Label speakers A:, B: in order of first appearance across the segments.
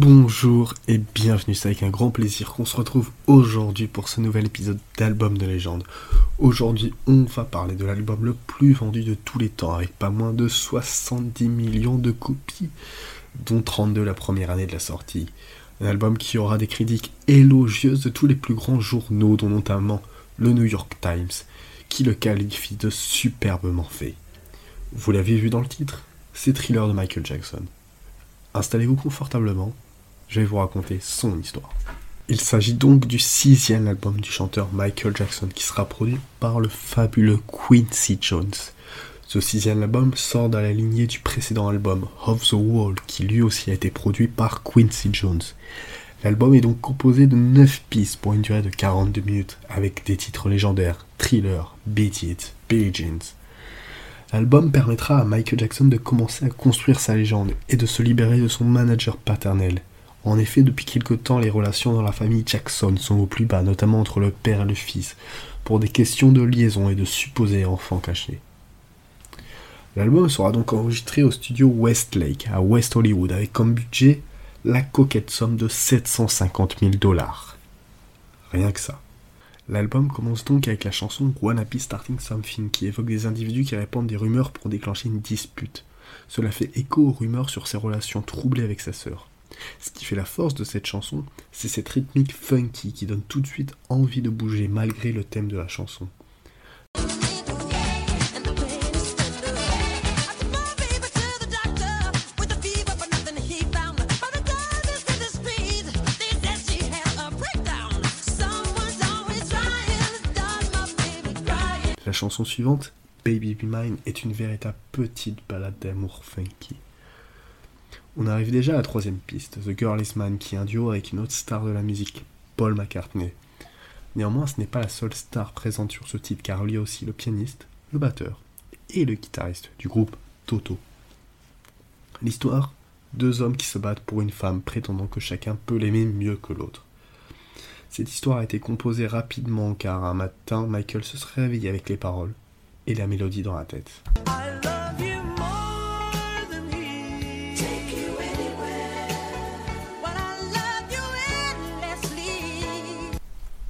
A: Bonjour et bienvenue, c'est avec un grand plaisir qu'on se retrouve aujourd'hui pour ce nouvel épisode d'Album de légende. Aujourd'hui, on va parler de l'album le plus vendu de tous les temps, avec pas moins de 70 millions de copies, dont 32 la première année de la sortie. Un album qui aura des critiques élogieuses de tous les plus grands journaux, dont notamment le New York Times, qui le qualifie de superbement fait. Vous l'avez vu dans le titre? C'est Thriller de Michael Jackson. Installez-vous confortablement, je vais vous raconter son histoire. Il s'agit donc du sixième album du chanteur Michael Jackson qui sera produit par le fabuleux Quincy Jones. Ce sixième album sort dans la lignée du précédent album, Of the Wall, qui lui aussi a été produit par Quincy Jones. L'album est donc composé de 9 pistes pour une durée de 42 minutes, avec des titres légendaires, Thriller, Beat It, Billie Jeans. L'album permettra à Michael Jackson de commencer à construire sa légende et de se libérer de son manager paternel. En effet, depuis quelque temps, les relations dans la famille Jackson sont au plus bas, notamment entre le père et le fils, pour des questions de liaison et de supposés enfants cachés. L'album sera donc enregistré au studio Westlake à West Hollywood avec comme budget la coquette somme de 750 000 dollars. Rien que ça. L'album commence donc avec la chanson Wanna Be Starting Something qui évoque des individus qui répandent des rumeurs pour déclencher une dispute. Cela fait écho aux rumeurs sur ses relations troublées avec sa sœur. Ce qui fait la force de cette chanson, c'est cette rythmique funky qui donne tout de suite envie de bouger malgré le thème de la chanson. La chanson suivante, Baby Be Mine, est une véritable petite balade d'amour funky. On arrive déjà à la troisième piste, The Girl Is Man, qui est un duo avec une autre star de la musique, Paul McCartney. Néanmoins, ce n'est pas la seule star présente sur ce titre, car il y a aussi le pianiste, le batteur et le guitariste du groupe Toto. L'histoire Deux hommes qui se battent pour une femme, prétendant que chacun peut l'aimer mieux que l'autre. Cette histoire a été composée rapidement car un matin, Michael se serait réveillé avec les paroles et la mélodie dans la tête.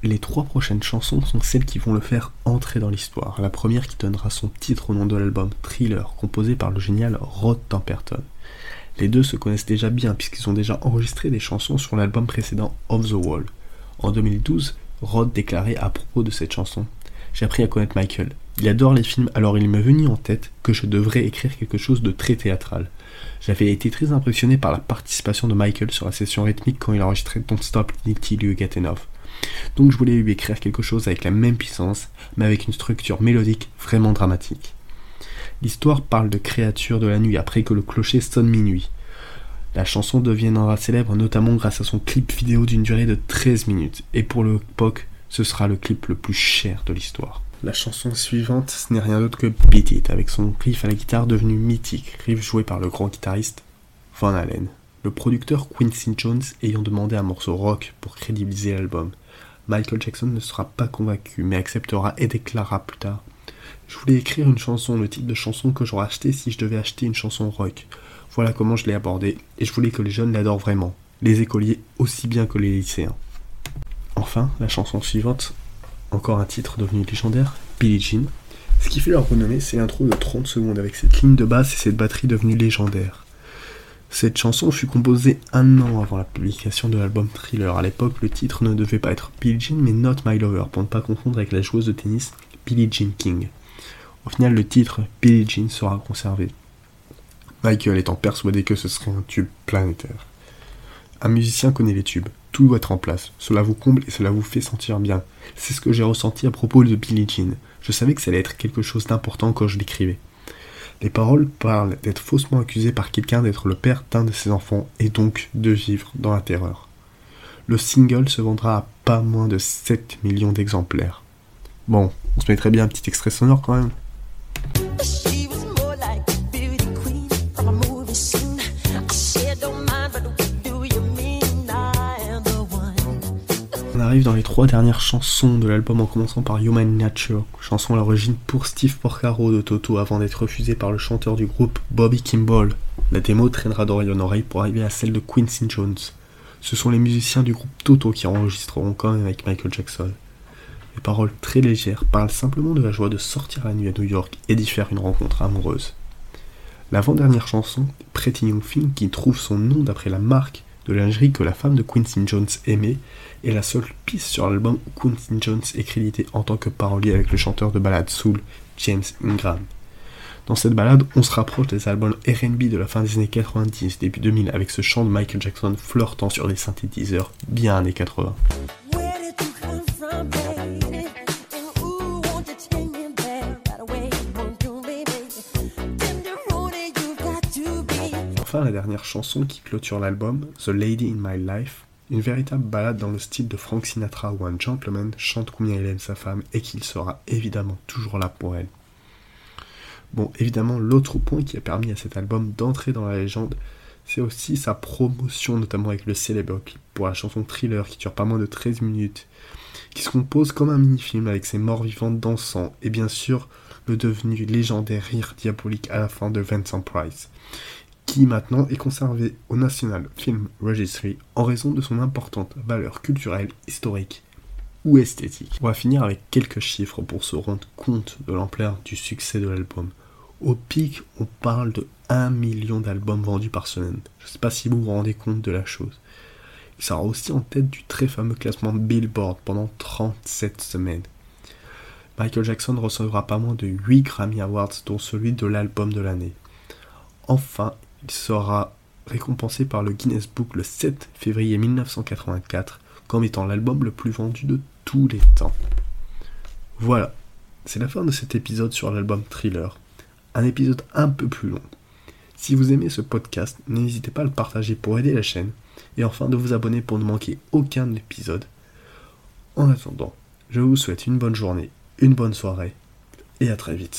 A: Les trois prochaines chansons sont celles qui vont le faire entrer dans l'histoire. La première qui donnera son titre au nom de l'album Thriller, composé par le génial Rod Temperton. Les deux se connaissent déjà bien puisqu'ils ont déjà enregistré des chansons sur l'album précédent Of the Wall. En 2012, Rod déclarait à propos de cette chanson J'ai appris à connaître Michael. Il adore les films, alors il m'est venu en tête que je devrais écrire quelque chose de très théâtral. J'avais été très impressionné par la participation de Michael sur la session rythmique quand il enregistrait Don't Stop You Get Enough. Donc je voulais lui écrire quelque chose avec la même puissance, mais avec une structure mélodique vraiment dramatique. L'histoire parle de créatures de la nuit après que le clocher sonne minuit. La chanson deviendra célèbre notamment grâce à son clip vidéo d'une durée de 13 minutes, et pour l'époque, ce sera le clip le plus cher de l'histoire. La chanson suivante, ce n'est rien d'autre que Beat It, avec son riff à la guitare devenu mythique, riff joué par le grand guitariste Van Halen. Le producteur Quincy Jones ayant demandé un morceau rock pour crédibiliser l'album. Michael Jackson ne sera pas convaincu, mais acceptera et déclarera plus tard Je voulais écrire une chanson, le type de chanson que j'aurais acheté si je devais acheter une chanson rock. Voilà comment je l'ai abordé, et je voulais que les jeunes l'adorent vraiment, les écoliers aussi bien que les lycéens. Enfin, la chanson suivante, encore un titre devenu légendaire, Billie Jean. Ce qui fait leur renommée, c'est l'intro de 30 secondes avec cette ligne de basse et cette batterie devenue légendaire. Cette chanson fut composée un an avant la publication de l'album Thriller. À l'époque, le titre ne devait pas être Billie Jean, mais Not My Lover, pour ne pas confondre avec la joueuse de tennis Billie Jean King. Au final, le titre Billie Jean sera conservé. Michael étant persuadé que ce serait un tube planétaire. Un musicien connaît les tubes, tout doit être en place, cela vous comble et cela vous fait sentir bien. C'est ce que j'ai ressenti à propos de Billie Jean. Je savais que ça allait être quelque chose d'important quand je l'écrivais. Les paroles parlent d'être faussement accusé par quelqu'un d'être le père d'un de ses enfants et donc de vivre dans la terreur. Le single se vendra à pas moins de 7 millions d'exemplaires. Bon, on se mettrait bien un petit extrait sonore quand même. Dans les trois dernières chansons de l'album en commençant par Human Nature, chanson à l'origine pour Steve Porcaro de Toto avant d'être refusée par le chanteur du groupe Bobby Kimball. La démo traînera d'oreille en oreille pour arriver à celle de Quincy Jones. Ce sont les musiciens du groupe Toto qui enregistreront quand même avec Michael Jackson. Les paroles très légères parlent simplement de la joie de sortir la nuit à New York et d'y faire une rencontre amoureuse. L'avant-dernière chanson, Pretty New Thing, qui trouve son nom d'après la marque de lingerie que la femme de Quincy Jones aimait, est la seule piste sur l'album où Quincy Jones est crédité en tant que parolier avec le chanteur de ballade soul James Ingram. Dans cette balade, on se rapproche des albums RB de la fin des années 90, début 2000, avec ce chant de Michael Jackson flirtant sur des synthétiseurs bien années 80. La dernière chanson qui clôture l'album, The Lady in My Life, une véritable balade dans le style de Frank Sinatra où un gentleman chante combien il aime sa femme et qu'il sera évidemment toujours là pour elle. Bon, évidemment, l'autre point qui a permis à cet album d'entrer dans la légende, c'est aussi sa promotion, notamment avec le célèbre clip pour la chanson Thriller qui dure pas moins de 13 minutes, qui se compose comme un mini-film avec ses morts vivantes dansant, et bien sûr le devenu légendaire rire diabolique à la fin de Vincent Price, qui maintenant est conservé au National Film Registry en raison de son importante valeur culturelle, historique ou esthétique. On va finir avec quelques chiffres pour se rendre compte de l'ampleur du succès de l'album. Au pic, on parle de 1 million d'albums vendus par semaine. Je ne sais pas si vous vous rendez compte de la chose. Il sera aussi en tête du très fameux classement Billboard pendant 37 semaines. Michael Jackson recevra pas moins de 8 Grammy Awards, dont celui de l'album de l'année. Enfin, il sera récompensé par le Guinness Book le 7 février 1984 comme étant l'album le plus vendu de tous les temps. Voilà, c'est la fin de cet épisode sur l'album Thriller, un épisode un peu plus long. Si vous aimez ce podcast, n'hésitez pas à le partager pour aider la chaîne et enfin de vous abonner pour ne manquer aucun épisode. En attendant, je vous souhaite une bonne journée, une bonne soirée et à très vite.